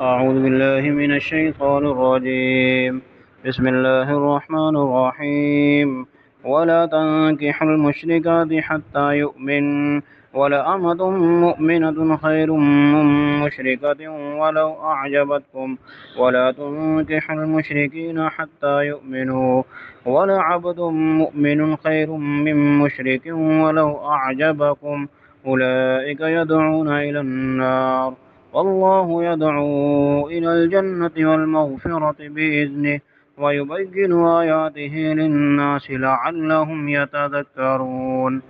أعوذ بالله من الشيطان الرجيم. بسم الله الرحمن الرحيم. ولا تنكحوا المشركات حتى يؤمن. ولأمة مؤمنة خير من مشركة ولو أعجبتكم. ولا تنكحوا المشركين حتى يؤمنوا. ولعبد مؤمن خير من مشرك ولو أعجبكم. أولئك يدعون إلى النار. والله يدعو إلى الجنة والمغفرة بإذنه ويبين آياته للناس لعلهم يتذكرون.